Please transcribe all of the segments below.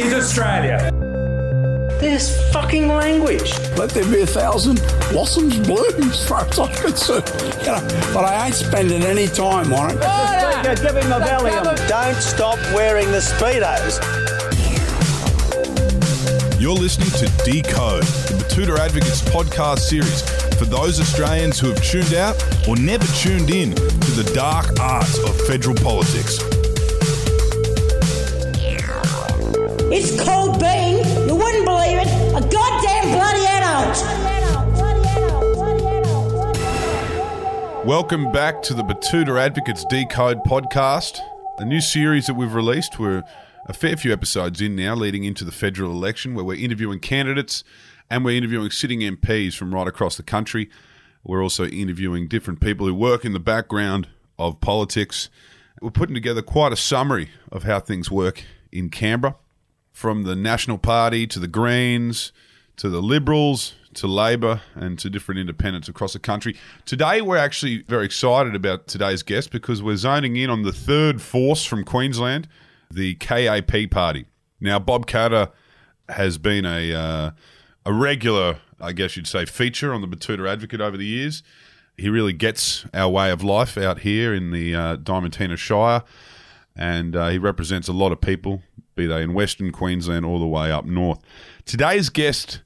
is Australia. This fucking language. Let there be a thousand blossoms bloom as far as I'm concerned. You know, but I ain't spending any time on it. Give him a Valium. Don't stop wearing the Speedos. You're listening to Decode, the Betoota Advocates podcast series for those Australians who have tuned out or never tuned in to the dark arts of federal politics. It's called being, you wouldn't believe it, a goddamn bloody adult. Welcome back to the Betoota Advocates Decode podcast, a new series that we've released. We're a fair few episodes in now, leading into the federal election, where we're interviewing candidates and we're interviewing sitting MPs from right across the country. We're also interviewing different people who work in the background of politics. We're putting together quite a summary of how things work in Canberra, from the National Party to the Greens to the Liberals to Labor and to different independents across the country. Today, we're actually very excited about today's guest because we're zoning in on the third force from Queensland, the KAP party. Now, Bob Katter has been a uh, a regular, I guess you'd say, feature on the Betoota Advocate over the years. He really gets our way of life out here in the uh, Diamantina Shire, and uh, he represents a lot of people, be they in Western Queensland all the way up north. Today's guest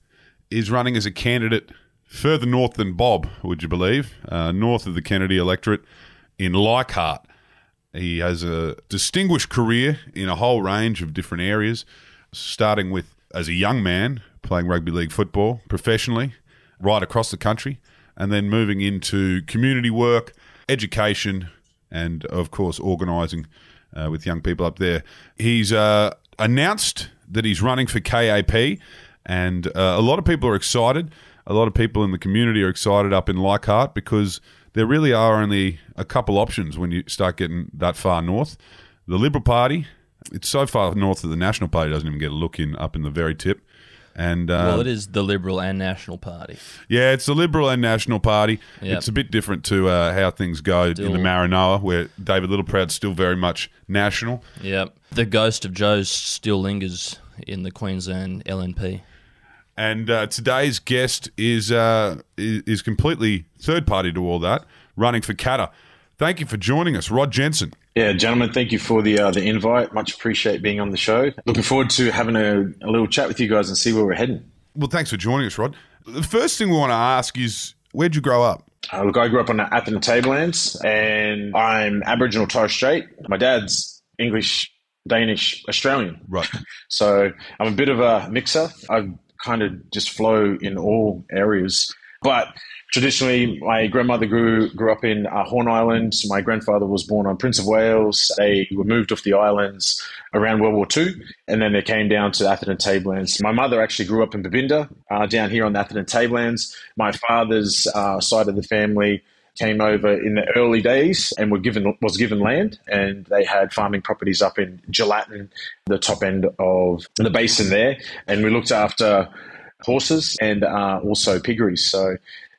is running as a candidate further north than Bob, would you believe? Uh, north of the Kennedy electorate in Leichhardt. He has a distinguished career in a whole range of different areas, starting with as a young man playing rugby league football professionally right across the country, and then moving into community work, education, and of course, organising uh, with young people up there. He's uh, announced that he's running for KAP, and uh, a lot of people are excited. A lot of people in the community are excited up in Leichhardt because there really are only a couple options when you start getting that far north. The Liberal Party, it's so far north that the National Party doesn't even get a look in up in the very tip. And uh, Well, it is the Liberal and National Party. yeah, it's the Liberal and National Party. Yep. It's a bit different to uh, how things go in the Still- Maranoa, where David Littleproud's still very much national. Yep. The ghost of Joh's still lingers in the Queensland LNP. And uh, today's guest is uh, is completely third party to all that, running for Katter. Thank you for joining us, Rod Jensen. Yeah, gentlemen, thank you for the uh, the invite. Much appreciate being on the show. Looking forward to having a, a little chat with you guys and see where we're heading. Well, thanks for joining us, Rod. The first thing we want to ask is, where'd you grow up? Uh, look, I grew up on the Atherton Tablelands, and I'm Aboriginal Torres Strait. My dad's English, Danish, Australian. Right. So I'm a bit of a mixer. I kind of just flow in all areas. But traditionally, my grandmother grew grew up in uh, Horn Island. My grandfather was born on Prince of Wales. They were moved off the islands around World War II, and then they came down to Atherton Tablelands. My mother actually grew up in Babinda, uh, down here on the Atherton Tablelands. My father's uh, side of the family came over in the early days and were given was given land and they had farming properties up in Gelatin, the top end of the basin there, and we looked after horses and uh, also piggeries. So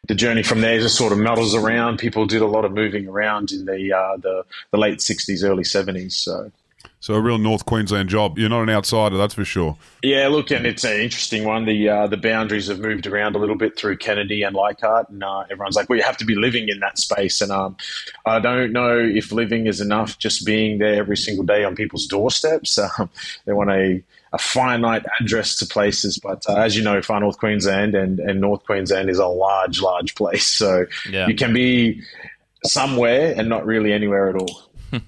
the journey from there just sort of muddles around. People did a lot of moving around in the uh, the, the late sixties, early seventies. So So a real North Queensland job. You're not an outsider, that's for sure. Yeah, look, and it's an interesting one. The uh, the boundaries have moved around a little bit through Kennedy and Leichhardt, and uh, everyone's like, "Well, you have to be living in that space." And um, I don't know if living is enough. Just being there every single day on people's doorsteps. Um, they want a a finite address to places, but uh, as you know, Far North Queensland and, and North Queensland is a large, large place. So Yeah. you can be somewhere and not really anywhere at all.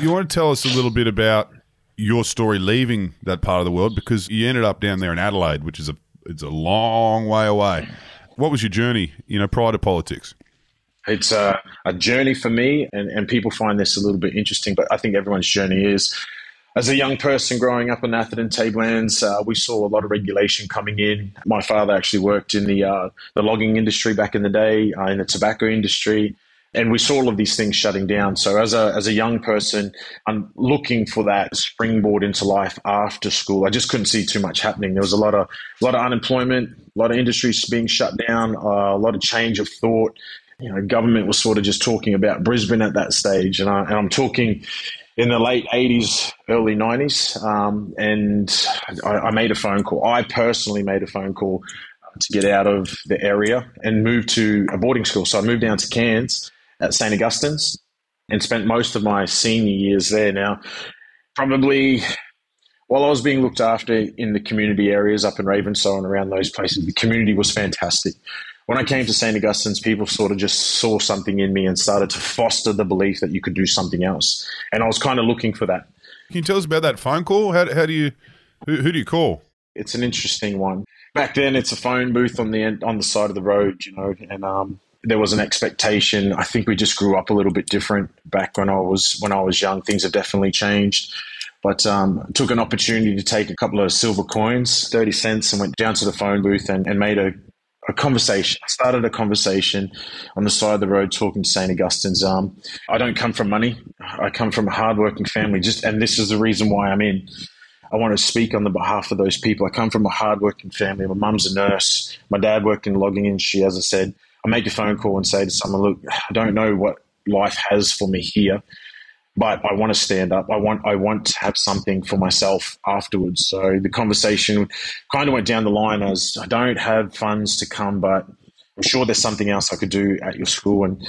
You want to tell us a little bit about your story leaving that part of the world because you ended up down there in Adelaide, which is a it's a long way away. What was your journey, you know, prior to politics? It's a, a journey for me, and, and people find this a little bit interesting, but I think everyone's journey is. As a young person growing up in Atherton Tablelands, uh, we saw a lot of regulation coming in. My father actually worked in the uh, the logging industry back in the day, uh, in the tobacco industry, and we saw all of these things shutting down. So as a as a young person, I'm looking for that springboard into life after school. I just couldn't see too much happening. There was a lot of a lot of unemployment, a lot of industries being shut down, uh, a lot of change of thought. You know, government was sort of just talking about Brisbane at that stage, and, I, and I'm talking in the late 80s, early 90s. Um, and I, I, made a phone call. I personally made a phone call to get out of the area and move to a boarding school. So I moved down to Cairns at St. Augustine's and spent most of my senior years there. Now, probably while I was being looked after in the community areas up in Ravenshoe and around those places, the community was fantastic. When I came to St. Augustine's, people sort of just saw something in me and started to foster the belief that you could do something else. And I was kind of looking for that. Can you tell us about that phone call? How, how do you, who, who do you call? It's an interesting one. Back then, it's a phone booth on the end, on the side of the road, you know, and um, there was an expectation. I think we just grew up a little bit different back when I was when I was young. Things have definitely changed. But um, took an opportunity to take a couple of silver coins, thirty cents, and went down to the phone booth and, and made a, a conversation. I started a conversation on the side of the road talking to St. Augustine's. Um, I don't come from money. I come from a hardworking family. Just and this is the reason why I'm in. I want to speak on the behalf of those people. I come from a hardworking family. My mum's a nurse. My dad worked in logging industry, as I said. I make a phone call and say to someone, look, I don't know what life has for me here, but I want to stand up. I want I want to have something for myself afterwards. So the conversation kind of went down the line as I don't have funds to come, but I'm sure there's something else I could do at your school. And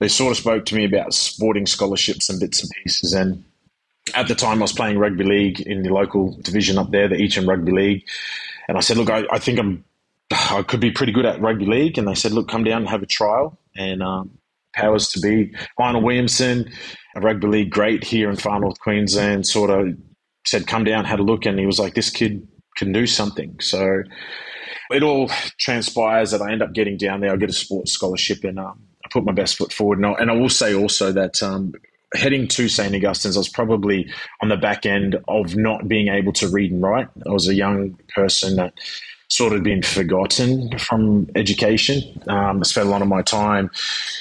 they sort of spoke to me about sporting scholarships and bits and pieces. And at the time, I was playing rugby league in the local division up there, the Eacham Rugby League. And I said, look, I, I think I'm I could be pretty good at rugby league. And they said, look, come down and have a trial. And um, powers to be. Lionel Williamson, a rugby league great here in far north Queensland, sort of said, come down, had a look. And he was like, this kid can do something. So it all transpires that I end up getting down there. I get a sports scholarship and um, I put my best foot forward. And I, and I will say also that um, heading to St. Augustine's, I was probably on the back end of not being able to read and write. I was a young person that sort of been forgotten from education. Um, I spent a lot of my time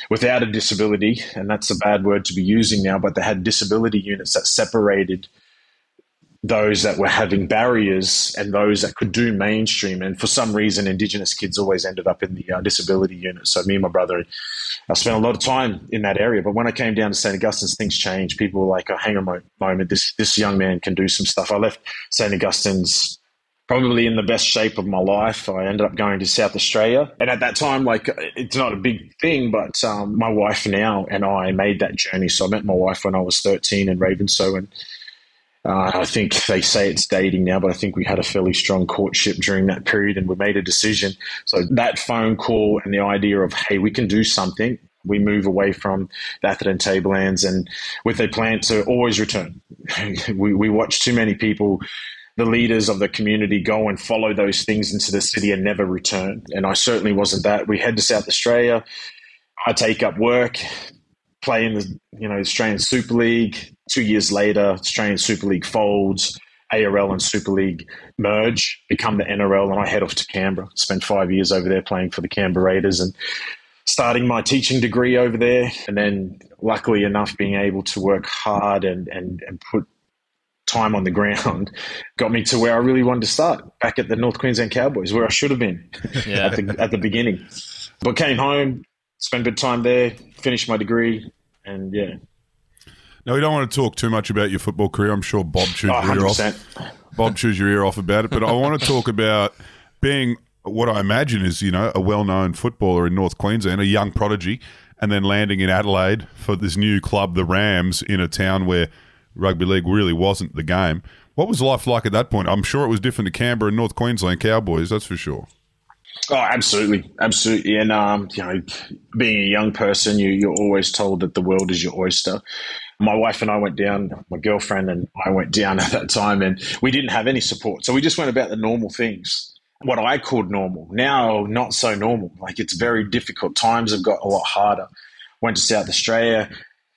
without a disability, and that's a bad word to be using now, but they had disability units that separated those that were having barriers and those that could do mainstream. And for some reason, Indigenous kids always ended up in the uh, disability unit. So me and my brother, I spent a lot of time in that area. But when I came down to St. Augustine's, things changed. People were like, oh, hang on a moment, this, this young man can do some stuff. I left St. Augustine's probably in the best shape of my life. I ended up going to South Australia. And at that time, like, it's not a big thing, but um, my wife now and I made that journey. So I met my wife when I was 13 in Ravenshoe. And uh, I think they say it's dating now, but I think we had a fairly strong courtship during that period and we made a decision. So that phone call and the idea of, hey, we can do something. We move away from the Atherton Tablelands and with a plan to always return. we, we watch too many people the leaders of the community go and follow those things into the city and never return. And I certainly wasn't that. We head to South Australia. I take up work, play in the you know Australian Super League. Two years later, Australian Super League folds. ARL and Super League merge, become the NRL, and I head off to Canberra. Spent five years over there playing for the Canberra Raiders and starting my teaching degree over there. And then, luckily enough, being able to work hard and, and, and put time on the ground got me to where I really wanted to start back at the North Queensland Cowboys, where I should have been yeah. at, the, at the beginning. But came home, spent a bit of time there, finished my degree, and yeah. Now we don't want to talk too much about your football career. I'm sure Bob chews oh, your ear off. Oh, Bob chews your ear off about it, but I want to talk about being what I imagine is you know a well-known footballer in North Queensland, a young prodigy, and then landing in Adelaide for this new club, the Rams, in a town where rugby league really wasn't the game. What was life like at that point? I'm sure it was different to Canberra and North Queensland Cowboys, that's for sure. Oh, absolutely, absolutely. And um, you know, being a young person, you you're always told that the world is your oyster. My wife and I went down. My girlfriend and I went down at that time, and we didn't have any support. So we just went about the normal things what I called normal. Now, not so normal. Like it's very difficult. Times have got a lot harder. Went to South Australia,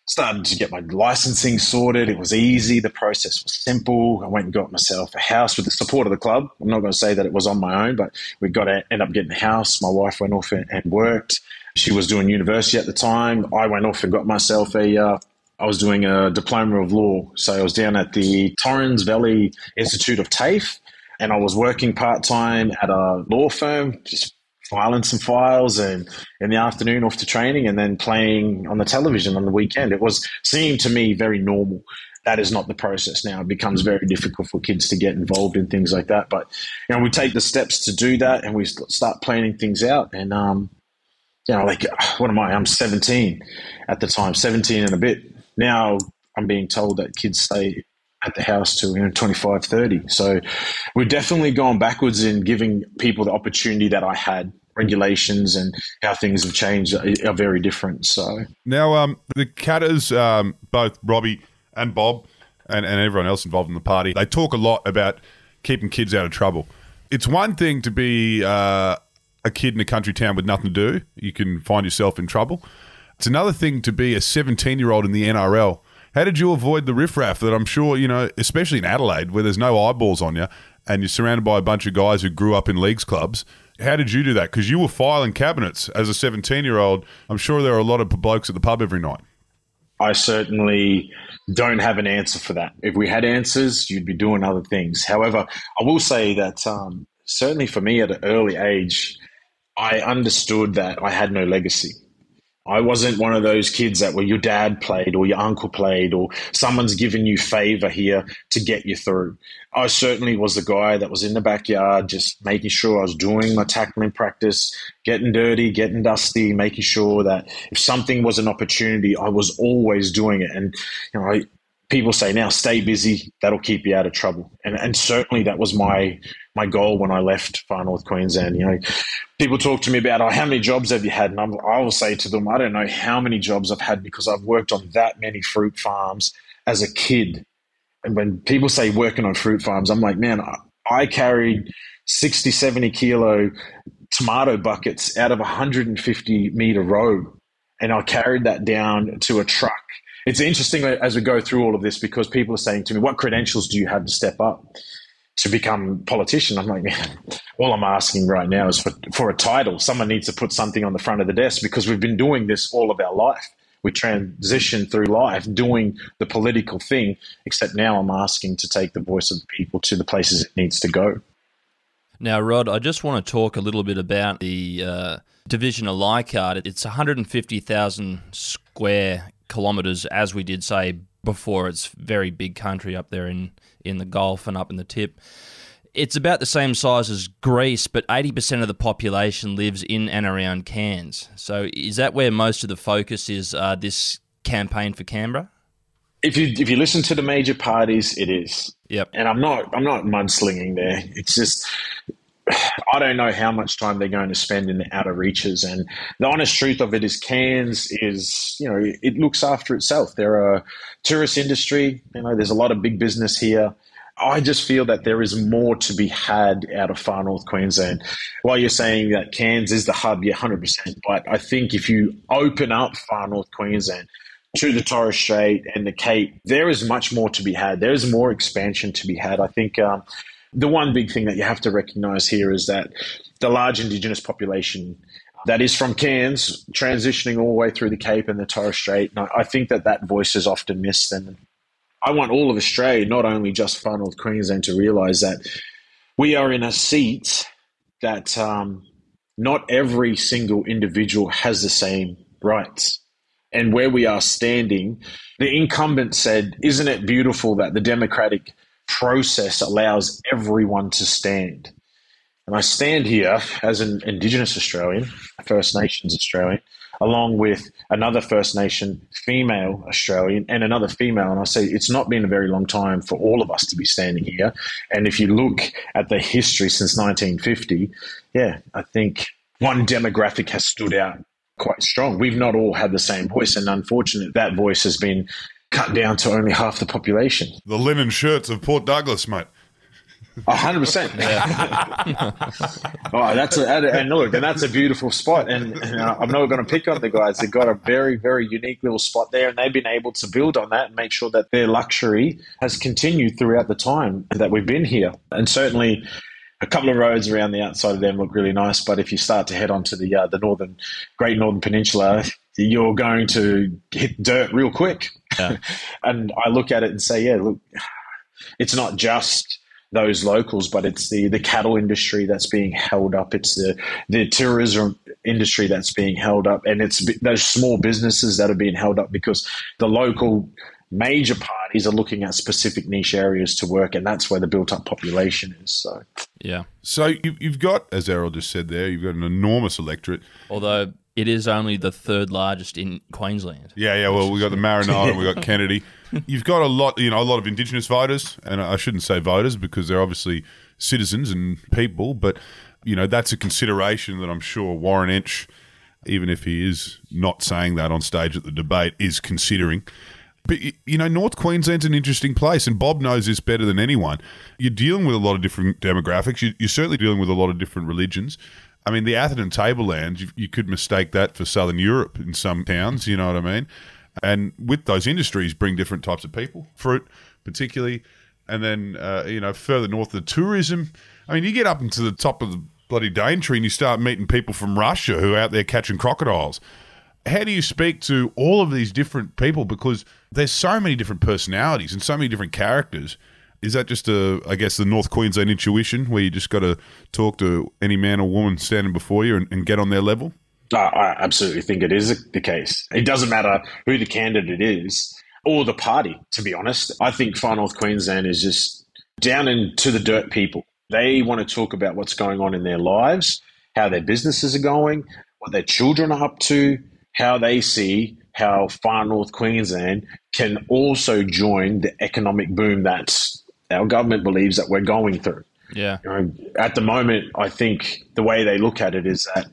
started to get my licensing sorted. It was easy. The process was simple. I went and got myself a house with the support of the club. I'm not going to say that it was on my own, but we got to end up getting a house. My wife went off and worked. She was doing university at the time. I went off and got myself a. Uh, I was doing a diploma of law. So I was down at the Torrens Valley Institute of TAFE and I was working part time at a law firm, just filing some files and in the afternoon off to training and then playing on the television on the weekend. It was seemed to me very normal. that is not the process now. It becomes very difficult for kids to get involved in things like that. But you know, we take the steps to do that, and we start planning things out. And um, you know, like what am I? I'm 17 at the time, 17 and a bit. Now I'm being told that kids stay at the house till you know 25, 30. So we're definitely going backwards in giving people the opportunity that I had regulations and how things have changed are, very different. So now, um, the Katters, um, both Robbie and Bob, and, and everyone else involved in the party, they talk a lot about keeping kids out of trouble. It's one thing to be uh, a kid in a country town with nothing to do; you can find yourself in trouble. It's another thing to be a 17 year old in the NRL. How did you avoid the riffraff that I'm sure, you know, especially in Adelaide, where there's no eyeballs on you and you're surrounded by a bunch of guys who grew up in leagues clubs? How did you do that? Because you were filing cabinets as a 17 year old. I'm sure there are a lot of blokes at the pub every night. I certainly don't have an answer for that. If we had answers, you'd be doing other things. However, I will say that um, certainly for me at an early age, I understood that I had no legacy. I wasn't one of those kids that were your dad played or your uncle played or someone's given you favor here to get you through. I certainly was the guy that was in the backyard just making sure I was doing my tackling practice, getting dirty, getting dusty, making sure that if something was an opportunity, I was always doing it. And you know, I, people say now stay busy that'll keep you out of trouble and and certainly that was my my goal when I left Far North Queensland you know people talk to me about oh, how many jobs have you had? And I'm, I will say to them I don't know how many jobs I've had because I've worked on that many fruit farms as a kid. And when people say working on fruit farms I'm like man I, I carried 60 70 kilo tomato buckets out of a 150 meter row and I carried that down to a truck. It's interesting as we go through all of this because people are saying to me, "What credentials do you have to step up to become politician?" I'm like, "Man, all I'm asking right now is for for a title. Someone needs to put something on the front of the desk because we've been doing this all of our life. We transition through life doing the political thing, except now I'm asking to take the voice of the people to the places it needs to go." Now, Rod, I just want to talk a little bit about the uh, division of Leichhardt. It's 150,000 square kilometres, as we did say before. It's very big country up there in, in the Gulf and up in the tip. It's about the same size as Greece, but 80% of the population lives in and around Cairns. So is that where most of the focus is uh, this campaign for Canberra? If you if you listen to the major parties, it is. Yep. And I'm not I'm not mudslinging there. It's just I don't know how much time they're going to spend in the outer reaches. And the honest truth of it is, Cairns is, you know, it looks after itself. There are tourist industry. You know, there's a lot of big business here. I just feel that there is more to be had out of far north Queensland. While you're saying that Cairns is the hub, yeah, 100%. But I think if you open up far north Queensland to the Torres Strait and the Cape, there is much more to be had. There is more expansion to be had. I think um, the one big thing that you have to recognize here is that the large Indigenous population that is from Cairns transitioning all the way through the Cape and the Torres Strait. And I think that that voice is often missed. And I want all of Australia, not only just far north Queensland, to realise that we are in a seat that um, not every single individual has the same rights. And where we are standing, the incumbent said, Isn't it beautiful that the Democratic process allows everyone to stand. And I stand here as an Indigenous Australian, First Nations Australian, along with another First Nation female Australian and another female. And I say it's not been a very long time for all of us to be standing here. And if you look at the history since 1950, yeah, I think one demographic has stood out quite strong. We've not all had the same voice, and unfortunately, that voice has been cut down to only half the population. The linen shirts of Port Douglas, mate. hundred percent. Oh, that's a, and look, and that's a beautiful spot. And, and I'm not going to pick on the guys. They've got a very, very unique little spot there, and they've been able to build on that and make sure that their luxury has continued throughout the time that we've been here. And certainly, a couple of roads around the outside of them look really nice. But if you start to head onto the uh, the northern Great Northern Peninsula, you're going to hit dirt real quick. Yeah. and I look at it and say, yeah, look, it's not just those locals, but it's the, the cattle industry that's being held up. It's the, the tourism industry that's being held up. And it's those small businesses that are being held up because the local major parties are looking at specific niche areas to work, and that's where the built-up population is. So, Yeah. So you, you've got, as Errol just said there, you've got an enormous electorate. Although it is only the third largest in Queensland. Yeah, yeah. Well, we got the Maranoa, we got Kennedy. You've got a lot, you know, a lot of Indigenous voters, and I shouldn't say voters because they're obviously citizens and people, but you know that's a consideration that I'm sure Warren Entsch, even if he is not saying that on stage at the debate, is considering. But you know, North Queensland's an interesting place, and Bob knows this better than anyone. You're dealing with a lot of different demographics. You're certainly dealing with a lot of different religions. I mean, the Atherton Tablelands, you, you could mistake that for Southern Europe in some towns. You know what I mean? And with those industries, bring different types of people, fruit particularly, and then uh, you know further north the tourism. I mean, you get up into the top of the bloody Daintree and you start meeting people from Russia who are out there catching crocodiles how do you speak to all of these different people because there's so many different personalities and so many different characters is that just a i guess the north queensland intuition where you just got to talk to any man or woman standing before you and, and get on their level I, absolutely think it is the case. It doesn't matter who the candidate is or the party, to be honest. I think Far North Queensland is just down into the dirt people. They want to talk about what's going on in their lives, how their businesses are going, what their children are up to, how they see how Far North Queensland can also join the economic boom that our government believes that we're going through. Yeah. You know, at the moment, I think the way they look at it is that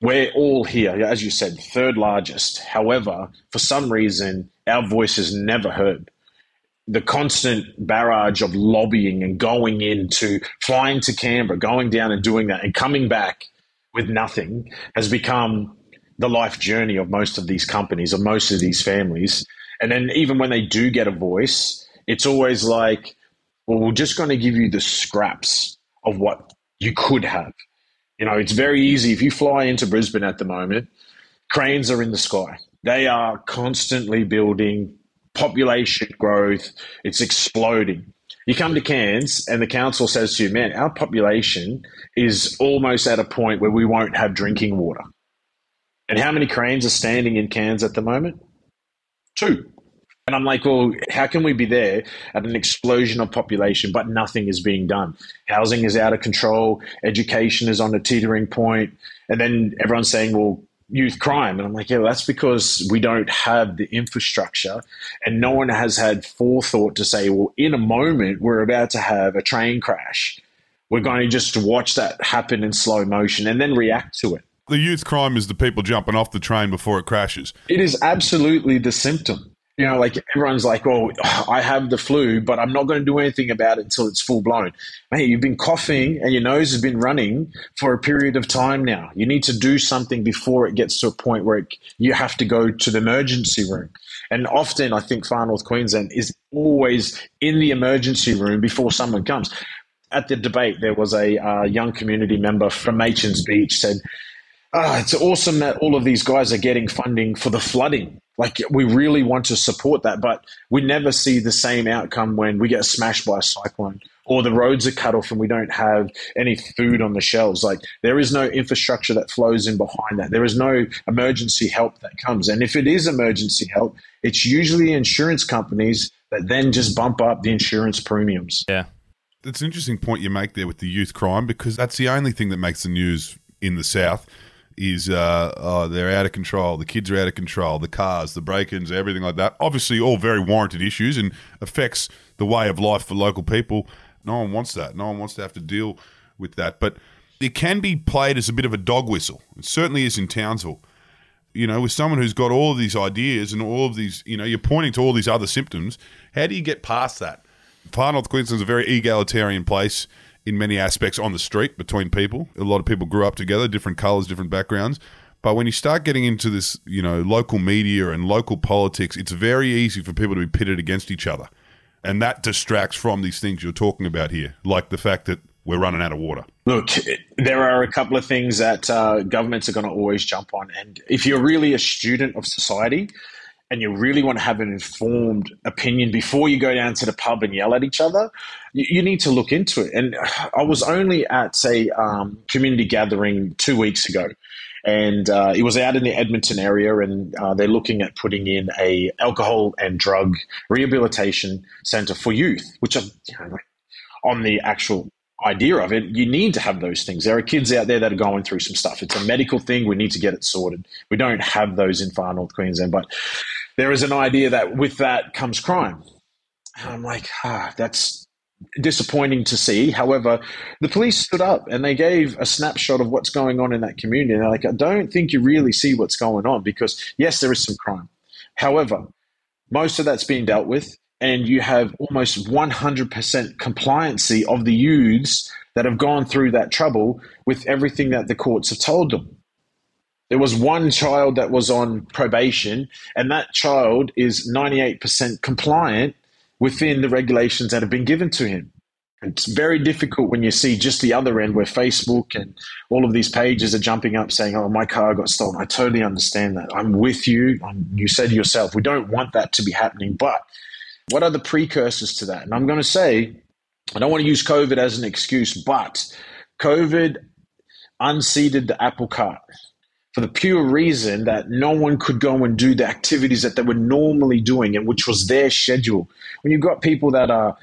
we're all here, as you said, third largest. However, for some reason, our voice is never heard. The constant barrage of lobbying and going into flying to Canberra, going down and doing that, and coming back with nothing has become the life journey of most of these companies, of most of these families. And then even when they do get a voice, it's always like, well, we're just going to give you the scraps of what you could have. You know, it's very easy. If you fly into Brisbane at the moment, cranes are in the sky. They are constantly building population growth. It's exploding. You come to Cairns and the council says to you, man, our population is almost at a point where we won't have drinking water. And how many cranes are standing in Cairns at the moment? Two. And I'm like, well, how can we be there at an explosion of population, but nothing is being done? Housing is out of control, education is on a teetering point. point, and then everyone's saying, well, youth crime. And I'm like, yeah, well, that's because we don't have the infrastructure, and no one has had forethought to say, well, in a moment, we're about to have a train crash. We're going to just watch that happen in slow motion and then react to it. the youth crime is the people jumping off the train before it crashes It is absolutely the symptom. You know, like everyone's like, "Oh, I have the flu, but I'm not going to do anything about it until it's full blown." Mate, you've been coughing and your nose has been running for a period of time now. You need to do something before it gets to a point where it, you have to go to the emergency room. And often, I think Far North Queensland is always in the emergency room before someone comes. At the debate, there was a uh, young community member from Machans Beach said, ah, it's awesome that all of these guys are getting funding for the flooding. Like, we really want to support that, but we never see the same outcome when we get smashed by a cyclone or the roads are cut off and we don't have any food on the shelves. Like, there is no infrastructure that flows in behind that. There is no emergency help that comes. And if it is emergency help, it's usually insurance companies that then just bump up the insurance premiums. Yeah. It's an interesting point you make there with the youth crime because that's the only thing that makes the news in the south is uh, oh, they're out of control. The kids are out of control. The cars, the break-ins, everything like that. Obviously, all very warranted issues and affects the way of life for local people. No one wants that. No one wants to have to deal with that. But it can be played as a bit of a dog whistle. It certainly is in Townsville. You know, with someone who's got all of these ideas and all of these, you know, you're pointing to all these other symptoms. How do you get past that? Far North Queensland's a very egalitarian place in many aspects on the street between people. A lot of people grew up together, different colours, different backgrounds. But when you start getting into this, you know, local media and local politics, it's very easy for people to be pitted against each other. And that distracts from these things you're talking about here, like the fact that we're running out of water. Look, there are a couple of things that uh, governments are going to always jump on. And if you're really a student of society and you really want to have an informed opinion before you go down to the pub and yell at each other, you, you need to look into it. And I was only at a um, community gathering two weeks ago. and uh, it was out in the Edmonton area, and uh, they're looking at putting in a alcohol and drug rehabilitation center for youth, which are you know, on the actual idea of it, you need to have those things. There are kids out there that are going through some stuff. It's a medical thing. We need to get it sorted. We don't have those in far north Queensland, but there is an idea that with that comes crime. And I'm like, ah, that's disappointing to see. However, the police stood up and they gave a snapshot of what's going on in that community. And they're like, I don't think you really see what's going on because, yes, there is some crime. However, most of that's being dealt with and you have almost 100% compliancy of the youths that have gone through that trouble with everything that the courts have told them. There was one child that was on probation, and that child is 98% compliant within the regulations that have been given to him. It's very difficult when you see just the other end where Facebook and all of these pages are jumping up saying, Oh, my car got stolen. I totally understand that. I'm with you. Um, you said yourself, we don't want that to be happening. But what are the precursors to that? And I'm going to say, I don't want to use COVID as an excuse, but COVID unseated the apple cart for the pure reason that no one could go and do the activities that they were normally doing and which was their schedule. When you've got people that are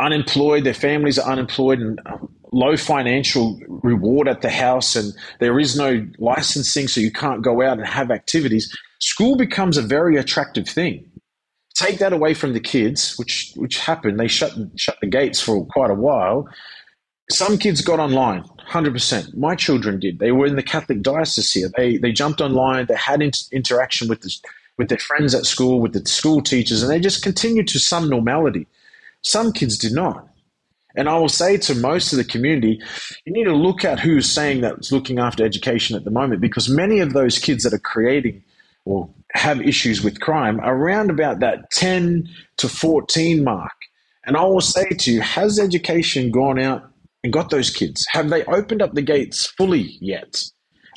unemployed, their families are unemployed and um, low financial reward at the house and there is no licensing so you can't go out and have activities, school becomes a very attractive thing take that away from the kids, which which happened. They shut shut the gates for quite a while. Some kids got online, hundred percent. My children did. They were in the Catholic diocese here. They they jumped online. They had inter- interaction with the, with their friends at school, with the school teachers, and they just continued to some normality. Some kids did not. And I will say to most of the community, you need to look at who's saying that's looking after education at the moment, because many of those kids that are creating or have issues with crime around about that 10 to 14 mark. And I will say to you, has education gone out and got those kids? Have they opened up the gates fully yet?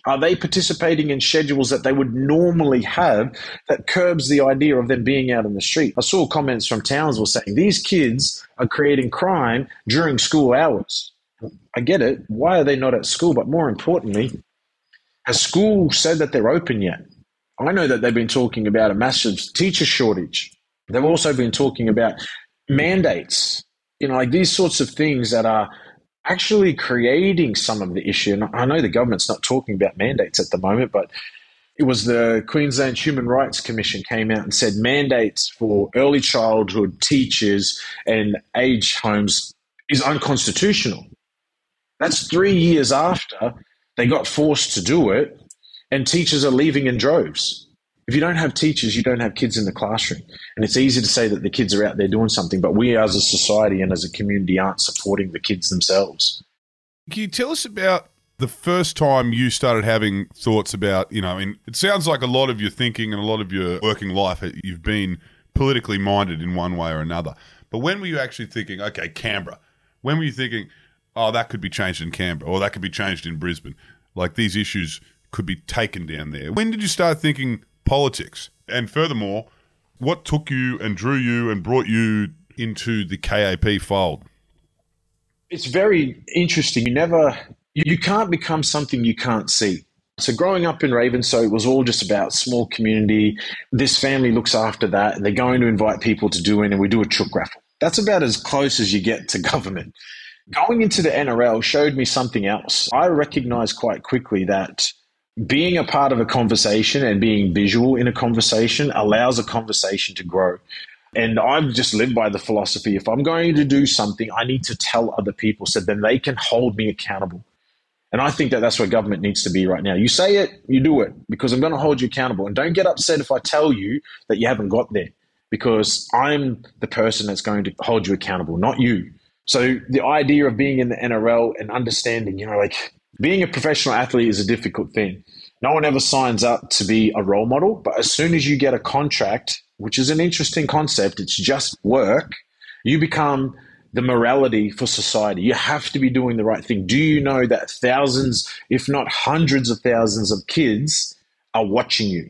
Are they participating in schedules that they would normally have that curbs the idea of them being out in the street? I saw comments from Townsville saying these kids are creating crime during school hours. I get it. Why are they not at school? But more importantly, has school said that they're open yet? I know that they've been talking about a massive teacher shortage. They've also been talking about mandates, you know, like these sorts of things that are actually creating some of the issue. And I know the government's not talking about mandates at the moment, but it was the Queensland Human Rights Commission came out and said mandates for early childhood teachers and age homes is unconstitutional. That's three years after they got forced to do it and teachers are leaving in droves. If you don't have teachers, you don't have kids in the classroom. And it's easy to say that the kids are out there doing something, but we as a society and as a community aren't supporting the kids themselves. Can you tell us about the first time you started having thoughts about, you know, I mean, it sounds like a lot of your thinking and a lot of your working life, uh, you've been politically minded in one way or another. But when were you actually thinking, okay, Canberra? When were you thinking, oh, that could be changed in Canberra or that could be changed in Brisbane? Like these issues could be taken down there. When did you start thinking politics? And furthermore, what took you and drew you and brought you into the KAP fold? It's very interesting. You never, you can't become something you can't see. So growing up in Ravenshoe, it was all just about small community. This family looks after that. and They're going to invite people to do it, and we do a chook raffle. That's about as close as you get to government. Going into the NRL showed me something else. I recognized quite quickly that being a part of a conversation and being visual in a conversation allows a conversation to grow. And I've just lived by the philosophy if I'm going to do something, I need to tell other people so then they can hold me accountable. And I think that that's where government needs to be right now. You say it, you do it, because I'm going to hold you accountable. And don't get upset if I tell you that you haven't got there, because I'm the person that's going to hold you accountable, not you. So the idea of being in the NRL and understanding, you know, like being a professional athlete is a difficult thing. No one ever signs up to be a role model, but as soon as you get a contract, which is an interesting concept, it's just work, you become the morality for society. You have to be doing the right thing. Do you know that thousands, if not hundreds of thousands of kids are watching you?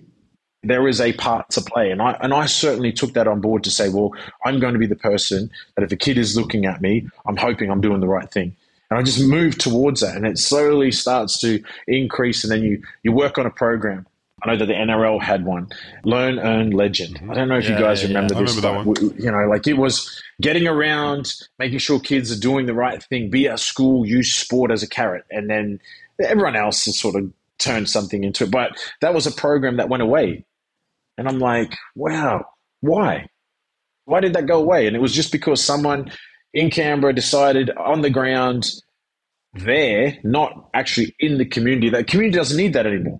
There is a part to play. And I, and I certainly took that on board to say, well, I'm going to be the person that if a kid is looking at me, I'm hoping I'm doing the right thing. And I just move towards that, and it slowly starts to increase, and then you you work on a program. I know that the NRL had one, Learn, Earn, Legend. I don't know if you guys yeah, remember yeah. I this. remember that w- You know, like it was getting around, making sure kids are doing the right thing, be at school, use sport as a carrot, and then everyone else has sort of turned something into it. But that was a program that went away. And I'm like, wow, why? Why did that go away? And it was just because someone in Canberra decided on the ground there, not actually in the community. That community doesn't need that anymore.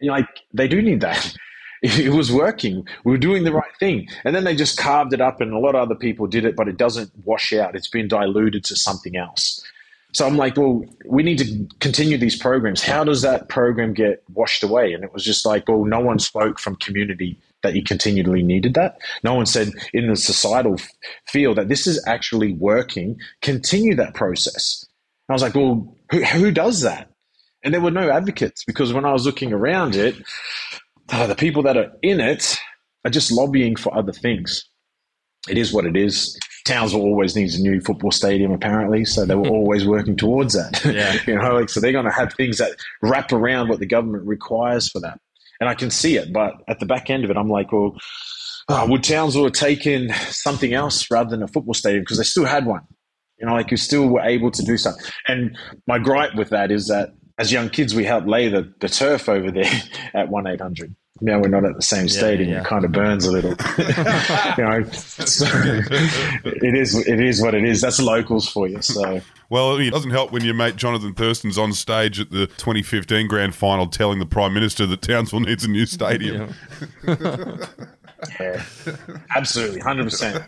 You know, like they do need that. It was working. We were doing the right thing. And then they just carved it up, and a lot of other people did it, but it doesn't wash out. It's been diluted to something else. So I'm like, well, we need to continue these programs. How does that program get washed away? And it was just like, well, no one spoke from community that you continually needed that. No one said in the societal field that this is actually working. Continue that process. I was like, well, who, who does that? And there were no advocates because when I was looking around it, uh, the people that are in it are just lobbying for other things. It is what it is. Townsville always needs a new football stadium, apparently, so they were always working towards that. Yeah. you know, like so they're going to have things that wrap around what the government requires for that, and I can see it. But at the back end of it, I'm like, well, oh, would Townsville have taken something else rather than a football stadium because they still had one? You know, like you still were able to do something. And my gripe with that is that as young kids, we helped lay the, the turf over there at 1 800. Now we're not at the same stadium. yeah. It kind of burns a little. you know, so it is it is what it is. That's locals for you. So Well, it doesn't help when your mate Jonathan Thurston's on stage at the 2015 grand final telling the Prime Minister that Townsville needs a new stadium. Yeah, absolutely, hundred percent.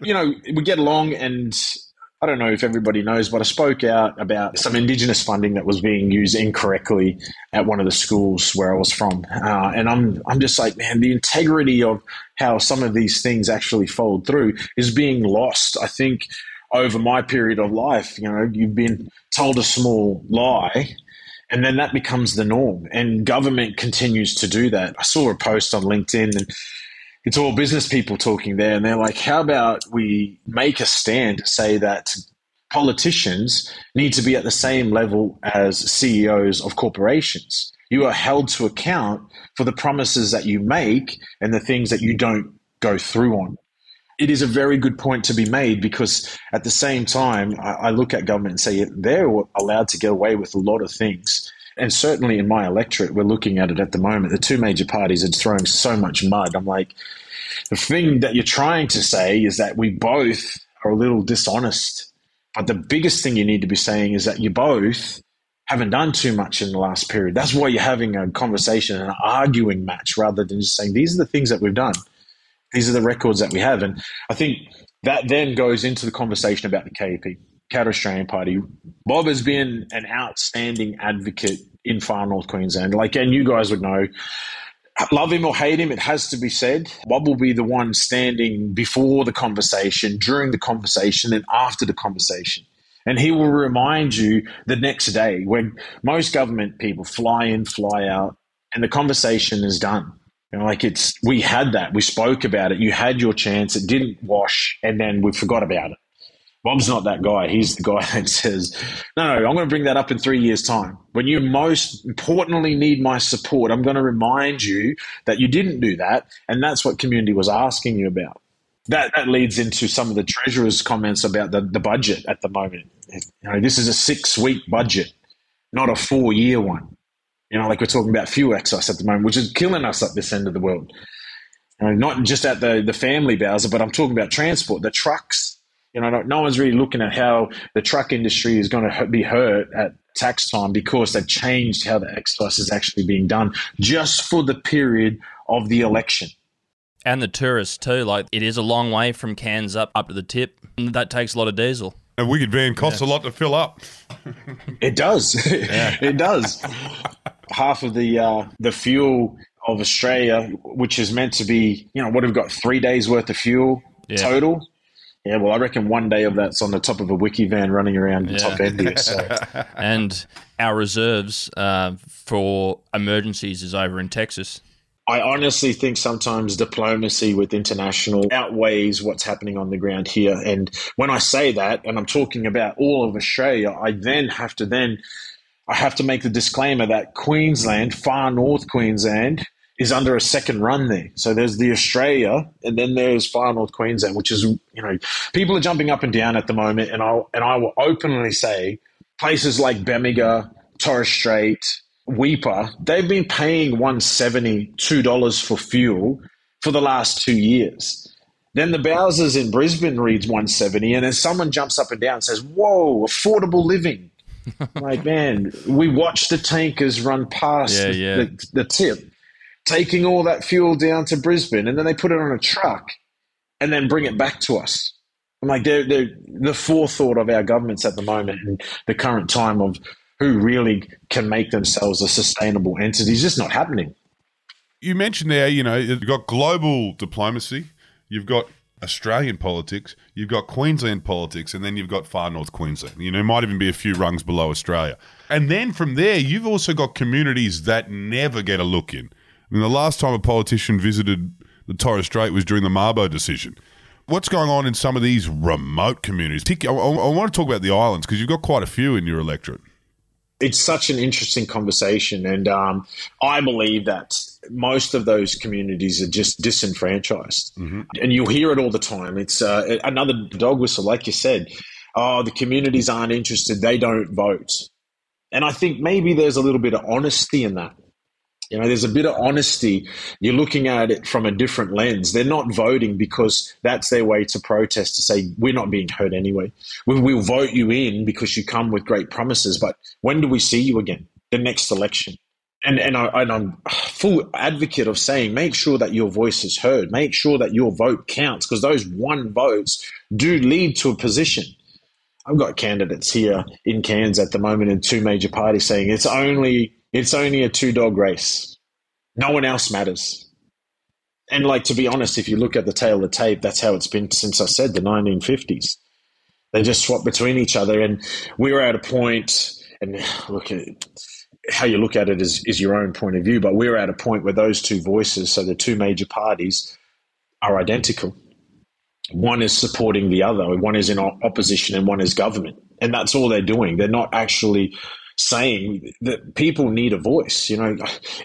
You know, we get along, and I don't know if everybody knows, but I spoke out about some Indigenous funding that was being used incorrectly at one of the schools where I was from, uh, and I'm I'm just like, man, the integrity of how some of these things actually fold through is being lost. I think over my period of life, you know, you've been told a small lie and then that becomes the norm. And government continues to do that. I saw a post on linkedin and it's all business people talking there and they're like how about we make a stand to say that politicians need to be at the same level as ceos of corporations you are held to account for the promises that you make and the things that you don't go through on it is a very good point to be made because at the same time, I, I look at government and say they're allowed to get away with a lot of things. And certainly in my electorate, we're looking at it at the moment. The two major parties are throwing so much mud. I'm like, the thing that you're trying to say is that we both are a little dishonest. But the biggest thing you need to be saying is that you both haven't done too much in the last period. That's why you're having a conversation, and an arguing match, rather than just saying, these are the things that we've done these are the records that we have. And I think that then goes into the conversation about the KP, Katter's Australian Party. Bob has been an outstanding advocate in far north Queensland. Like, and you guys would know, love him or hate him, it has to be said. Bob will be the one standing before the conversation, during the conversation, and after the conversation. And he will remind you the next day when most government people fly in, fly out, and the conversation is done. Know, like it's we had that, we spoke about it. You had your chance, it didn't wash, and then we forgot about it. Bob's not that guy. He's the guy that says, "No, no, I'm going to bring that up in three years' time. When you most importantly need my support, I'm going to remind you that you didn't do that, and that's what community was asking you about." That that leads into some of the treasurer's comments about the, the budget at the moment. You know, this is a six week budget, not a four year one. You know, like we're talking about fuel excise at the moment, which is killing us at this end of the world. You know, not just at the, the family Bowser, but I'm talking about transport, the trucks. You know, no, no one's really looking at how the truck industry is going to be hurt at tax time because they've changed how the excise is actually being done just for the period of the election. And the tourists too. Like it is a long way from Cairns up up to the tip. And that takes a lot of diesel. A wicked van costs a lot to fill up. It does. it does. Half of the uh, the fuel of Australia, which is meant to be, you know, what have got? Three days worth of fuel Yeah. total. Yeah, well, I reckon one day of that's on the top of a wiki van running around the Yeah. top end here. So and our reserves uh, for emergencies is over in Texas. I honestly think sometimes diplomacy with international outweighs what's happening on the ground here. And when I say that, and I'm talking about all of Australia, I then have to then I have to make the disclaimer that Queensland, far north Queensland, is under a second run there. So there's the Australia, and then there's far north Queensland, which is you know people are jumping up and down at the moment, and I and I will openly say places like Bamaga, Torres Strait, Weipa, they've been paying $170, $2 for fuel for the last two years. Then the Bowsers in Brisbane reads 170, and then someone jumps up and down and says, Whoa, affordable living. like, man, we watch the tankers run past Yeah, the, yeah. The, the tip, taking all that fuel down to Brisbane, and then they put it on a truck and then bring it back to us. I'm like, they're, they're, the forethought of our governments at the moment and the current time of who really can make themselves a sustainable entity is just not happening. You mentioned there, you know, you've got global diplomacy, you've got Australian politics, you've got Queensland politics, and then you've got far north Queensland. You know, it might even be a few rungs below Australia. And then from there, you've also got communities that never get a look in. Mean, the last time a politician visited the Torres Strait was during the Mabo decision. What's going on in some of these remote communities? I, want to talk about the islands because you've got quite a few in your electorate. It's such an interesting conversation, and um, I believe that most of those communities are just disenfranchised, and you'll hear it all the time. It's uh, another dog whistle, like you said. Oh, the communities aren't interested; they don't vote, and I think maybe there's a little bit of honesty in that. You know, there's a bit of honesty. You're looking at it from a different lens. They're not voting because that's their way to protest to say, we're not being heard anyway. We will vote you in because you come with great promises. But when do we see you again? The next election. And, and, I, and I'm full advocate of saying, make sure that your voice is heard. Make sure that your vote counts because those one votes do lead to a position. I've got candidates here in Cairns at the moment in two major parties saying it's only it's only a two dog race. No one else matters. And like to be honest, if you look at the tale of the tape, that's how it's been since I said the 1950s. They just swap between each other, and we were at a point. And look at how you look at it is, is your own point of view, but we're at a point where those two voices, so the two major parties, are identical. One is supporting the other. One is in opposition, and one is government, and that's all they're doing. They're not actually saying that people need a voice. You know,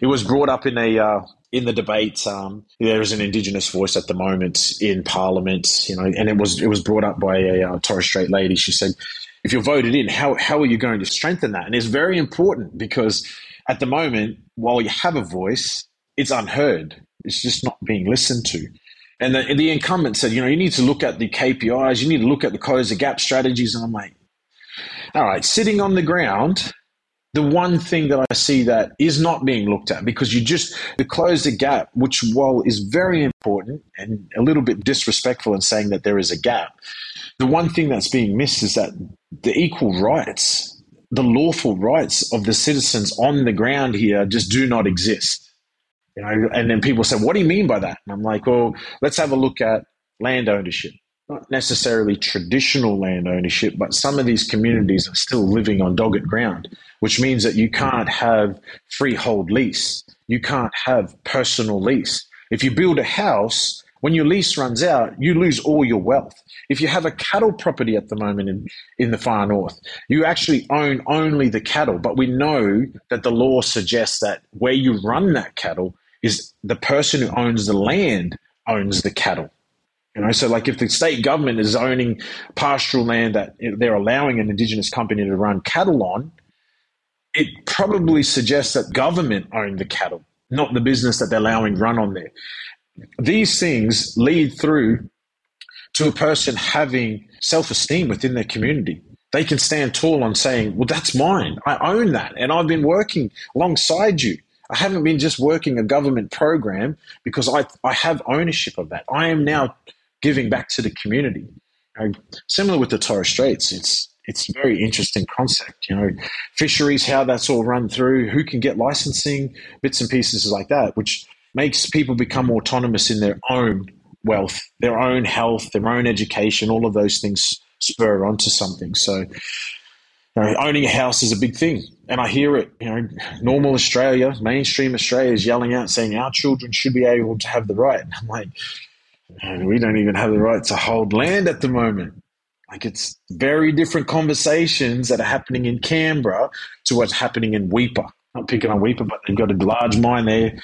it was brought up in a uh, in the debate. Um, there is an Indigenous voice at the moment in Parliament. You know, and it was it was brought up by a uh, Torres Strait lady. She said, "If you're voted in, how how are you going to strengthen that?" And it's very important because at the moment, while you have a voice, it's unheard. It's just not being listened to. And the, the incumbent said, you know, you need to look at the KPIs, you need to look at the close the gap strategies. And I'm like, all right, sitting on the ground, the one thing that I see that is not being looked at because you just the close the gap, which while is very important and a little bit disrespectful in saying that there is a gap, the one thing that's being missed is that the equal rights, the lawful rights of the citizens on the ground here just do not exist. You know, and then people say, "What do you mean by that?" And I'm like, "Well, let's have a look at land ownership." not necessarily traditional land ownership, but some of these communities are still living on DOGIT ground, which means that you can't have freehold lease. You can't have personal lease. If you build a house, when your lease runs out, you lose all your wealth. If you have a cattle property at the moment in, in the far north, you actually own only the cattle. But we know that the law suggests that where you run that cattle is the person who owns the land owns the cattle. You know, so like if the state government is owning pastoral land that they're allowing an indigenous company to run cattle on, it probably suggests that government owned the cattle, not the business that they're allowing run on there. These things lead through to a person having self-esteem within their community. They can stand tall on saying, "Well, that's mine. I own that, and I've been working alongside you." I haven't been just working a government program because I, I have ownership of that. I am now giving back to the community. Uh, similar with the Torres Straits, it's it's a very interesting concept. You know, fisheries, how that's all run through, who can get licensing, bits and pieces like that, which makes people become autonomous in their own wealth, their own health, their own education. All of those things spur onto something. So, you know, owning a house is a big thing. And I hear it, you know, normal Australia, mainstream Australia is yelling out saying our children should be able to have the right. And I'm like, we don't even have the right to hold land at the moment. Like it's very different conversations that are happening in Canberra to what's happening in Weipa. Not picking on Weipa, but they've got a large mine there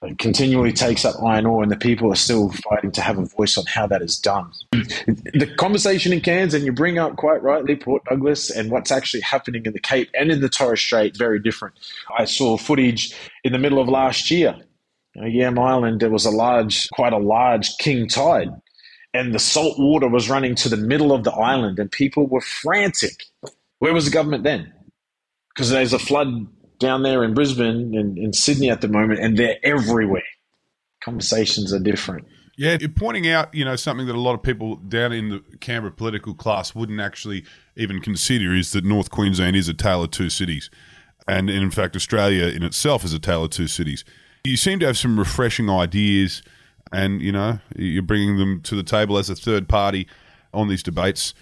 that continually takes up iron ore, and the people are still fighting to have a voice on how that is done. The conversation in Cairns, and you bring up quite rightly Port Douglas and what's actually happening in the Cape and in the Torres Strait, very different. I saw footage in the middle of last year. Yam Island, there was a large, quite a large king tide and the salt water was running to the middle of the island, and people were frantic. Where was the government then? Because there's a flood down there in Brisbane and in Sydney at the moment, and they're everywhere. Conversations are different. Yeah, you're pointing out, you know, something that a lot of people down in the Canberra political class wouldn't actually even consider is that North Queensland is a tale of two cities. And in fact, Australia in itself is a tale of two cities. You seem to have some refreshing ideas and you know you're bringing them to the table as a third party on these debates.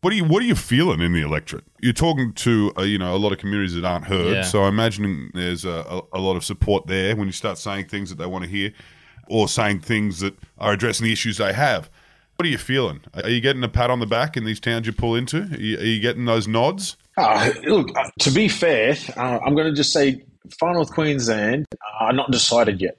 What are you What are you feeling in the electorate? You're talking to uh, you know a lot of communities that aren't heard, Yeah. so I'm imagining there's a, a, a lot of support there when you start saying things that they want to hear, or saying things that are addressing the issues they have. What are you feeling? Are you getting a pat on the back in these towns you pull into? Are you, are you getting those nods? Uh, look, uh, to be fair, uh, I'm going to just say Far North Queensland are not decided yet.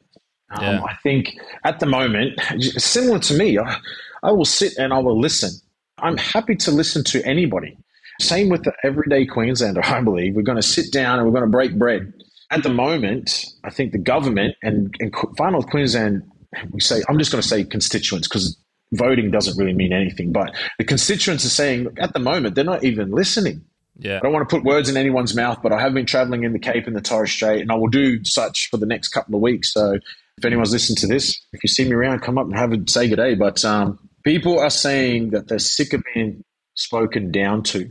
Um, I think at the moment, similar to me, I, I will sit and I will listen. I'm happy to listen to anybody. Same with the everyday Queenslander, I believe. We're going to sit down and we're going to break bread. At the moment, I think the government and, and Far North Queensland, we say, I'm just going to say constituents because voting doesn't really mean anything. But the constituents are saying, at the moment, they're not even listening. Yeah. I don't want to put words in anyone's mouth, but I have been traveling in the Cape and the Torres Strait, and I will do such for the next couple of weeks. So if anyone's listening to this, if you see me around, come up and have a say good day. But um, people are saying that they're sick of being spoken down to.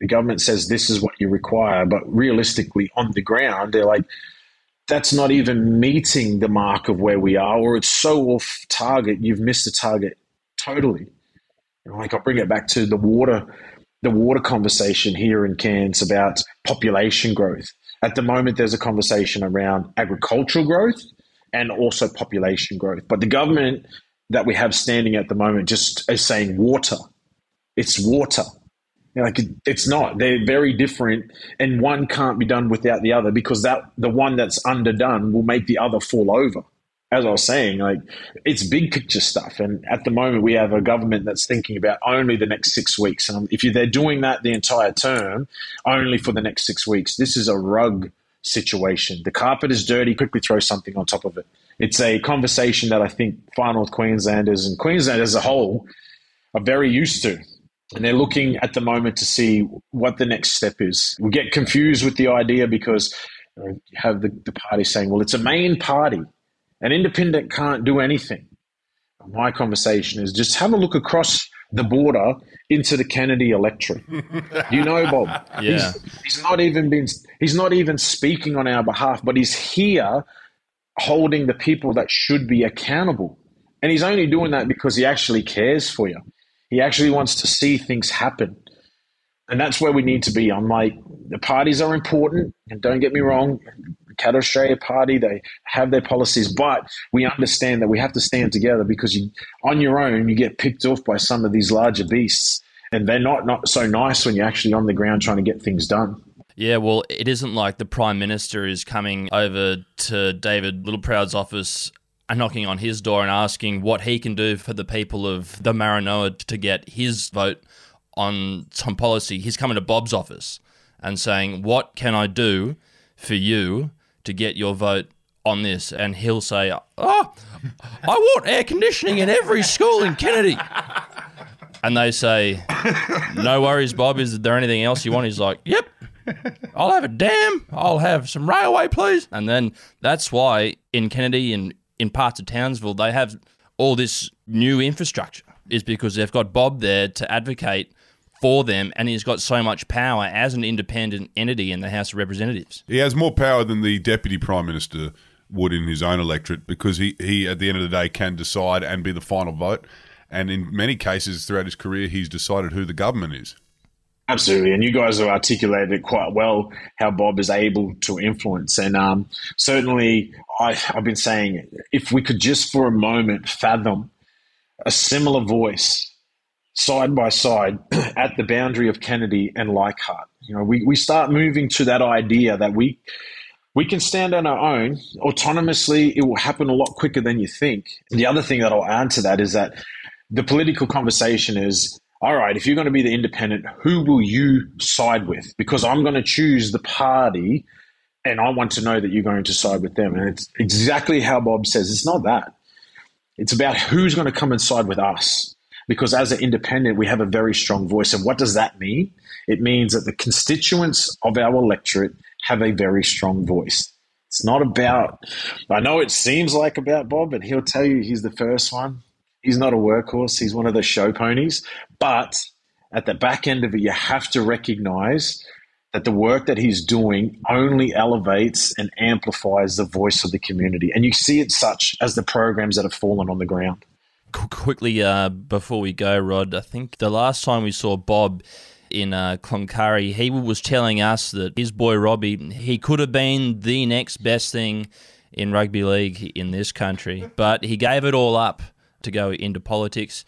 The government says this is what you require, but realistically, on the ground, they're like, that's not even meeting the mark of where we are, or it's so off target, you've missed the target totally. Know, like I'll bring it back to the water, the water conversation here in Cairns about population growth. At the moment, there's a conversation around agricultural growth and also population growth. But the government that we have standing at the moment just is saying water. It's water. Like it, it's not. They're very different, and one can't be done without the other because that the one that's underdone will make the other fall over. As I was saying, like it's big picture stuff, and at the moment we have a government that's thinking about only the next six weeks. And if they're doing that the entire term, only for the next six weeks, this is a rug situation. The carpet is dirty. Quickly throw something on top of it. It's a conversation that I think Far North Queenslanders and Queensland as a whole are very used to. And they're looking at the moment to see what the next step is. We get confused with the idea because you, have the, the party saying, well, it's a main party. An independent can't do anything. My conversation is just have a look across the border into the Kennedy electorate. you know, Bob. Yeah. He's, he's not even been. He's not even speaking on our behalf, but he's here holding the people that should be accountable. And he's only doing that because he actually cares for you. He actually wants to see things happen. And that's where we need to be. I'm like, the parties are important, and don't get me wrong, Katter's Australian Party, they have their policies, but we understand that we have to stand together because you, on your own, you get picked off by some of these larger beasts, and they're not, not so nice when you're actually on the ground trying to get things done. Yeah, well, it isn't like the Prime Minister is coming over to David Littleproud's office and knocking on his door and asking what he can do for the people of the Maranoa to get his vote on some policy. He's coming to Bob's office and saying, What can I do for you to get your vote on this? And he'll say, Oh, I want air conditioning in every school in Kennedy. And they say, No worries, Bob. Is there anything else you want? He's like, Yep. I'll have a dam. I'll have some railway, please. And then that's why in Kennedy and in parts of Townsville, they have all this new infrastructure, is because they've got Bob there to advocate for them, and he's got so much power as an independent entity in the House of Representatives. He has more power than the deputy prime minister would in his own electorate because he, he at the end of the day can decide and be the final vote. And in many cases throughout his career, he's decided who the government is. Absolutely, and you guys have articulated it quite well how Bob is able to influence, and um, certainly I, I've been saying if we could just for a moment fathom a similar voice side by side at the boundary of Kennedy and Leichhardt, you know, we, we start moving to that idea that we we can stand on our own autonomously. It will happen a lot quicker than you think. The other thing that I'll add to that is that the political conversation is all right, if you're going to be the independent, who will you side with? Because I'm going to choose the party and I want to know that you're going to side with them. And it's exactly how Bob says it's not that. It's about who's going to come and side with us. Because as an independent, we have a very strong voice. And what does that mean? It means that the constituents of our electorate have a very strong voice. It's not about, I know it seems like about Bob, and he'll tell you he's the first one he's not a workhorse. He's one of the show ponies. But at the back end of it, you have to recognize that the work that he's doing only elevates and amplifies the voice of the community. And you see it such as the programs that have fallen on the ground. Quickly, uh, before we go, Rod, I think the last time we saw Bob in uh, Cloncurry, he was telling us that his boy Robbie, he could have been the next best thing in rugby league in this country, but he gave it all up to go into politics.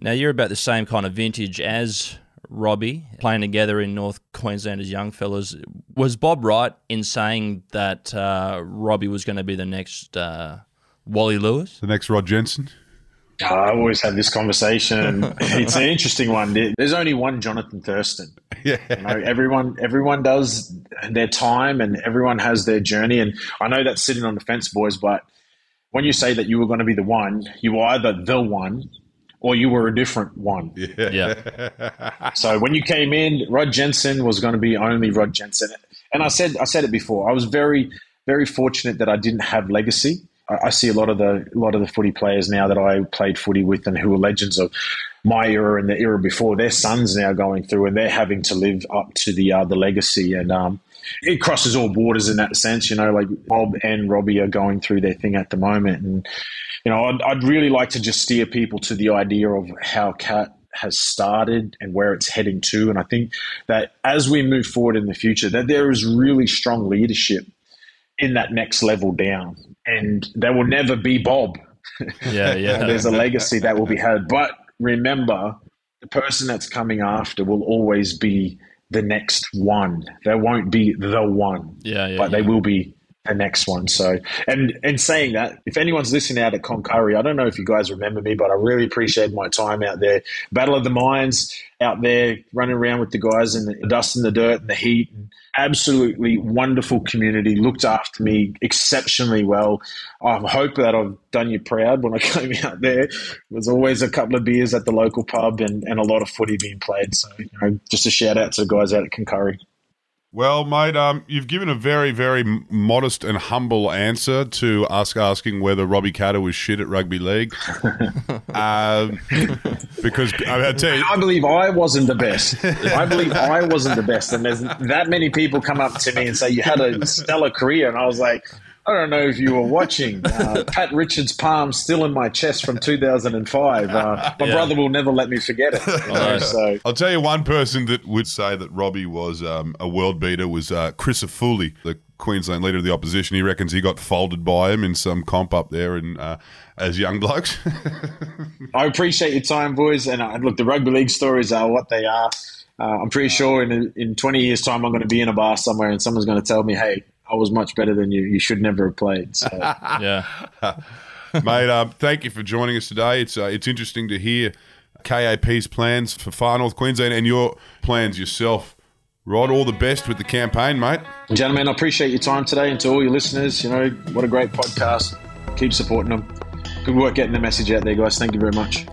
Now, you're about the same kind of vintage as Robbie, playing together in North Queensland as young fellas. Was Bob right in saying that uh, Robbie was going to be the next uh, Wally Lewis? The next Rod Jensen? I always have this conversation. it's an interesting one. There's only one Jonathan Thurston. Yeah. You know, everyone everyone does their time and everyone has their journey. And I know that's sitting on the fence, boys, but – when you say that you were going to be the one, you were either the one or you were a different one. Yeah. yeah. so when you came in, Rod Jensen was going to be only Rod Jensen. And I said I said it before. I was very very fortunate that I didn't have legacy. I, see a lot of the a lot of the footy players now that I played footy with and who were legends of my era and the era before. Their sons now going through and they're having to live up to the uh, the legacy. And um, it crosses all borders in that sense. You know, like Bob and Robbie are going through their thing at the moment, and you know, I'd, I'd really like to just steer people to the idea of how KAP has started and where it's heading to. And I think that as we move forward in the future, that there is really strong leadership in that next level down, and there will never be Bob. Yeah, yeah. There's a legacy that will be had, but remember, the person that's coming after will always be the next one. There won't be the one. Yeah, yeah. But yeah. they will be the next one. So, and and saying that, if anyone's listening out at Cloncurry, I don't know if you guys remember me, but I really appreciated my time out there. Battle of the Mines, out there running around with the guys in the dust and the dirt and the heat. Absolutely wonderful community, looked after me exceptionally well. I hope that I've done you proud when I came out there. There's always a couple of beers at the local pub and, and a lot of footy being played. So, you know, just a shout out to the guys out at Cloncurry. Well, mate, um, you've given a very, very modest and humble answer to us asking whether Robbie Katter was shit at rugby league. uh, because I, tell you, I believe I wasn't the best. I believe I wasn't the best, and there's that many people come up to me and say you had a stellar career, and I was like, I don't know if you were watching. Uh, Pat Richards' palm still in my chest from 2005. Uh, my Yeah. brother will never let me forget it. you know, so I'll tell you one person that would say that Robbie was um, a world beater was uh, Crisafulli, the Queensland leader of the opposition. He reckons he got folded by him in some comp up there and uh, as young blokes. I appreciate your time, boys. And uh, look, the rugby league stories are what they are. Uh, I'm pretty sure in in 20 years' time, I'm going to be in a bar somewhere and someone's going to tell me, "Hey, I was much better than you. You should never have played." So. Yeah. Mate, um, thank you for joining us today. It's uh, it's interesting to hear KAP's plans for Far North Queensland and your plans yourself. Rod, all the best with the campaign, mate. Gentlemen, I appreciate your time today, and to all your listeners, you know what a great podcast. Keep supporting them. Good work getting the message out there, guys. Thank you very much.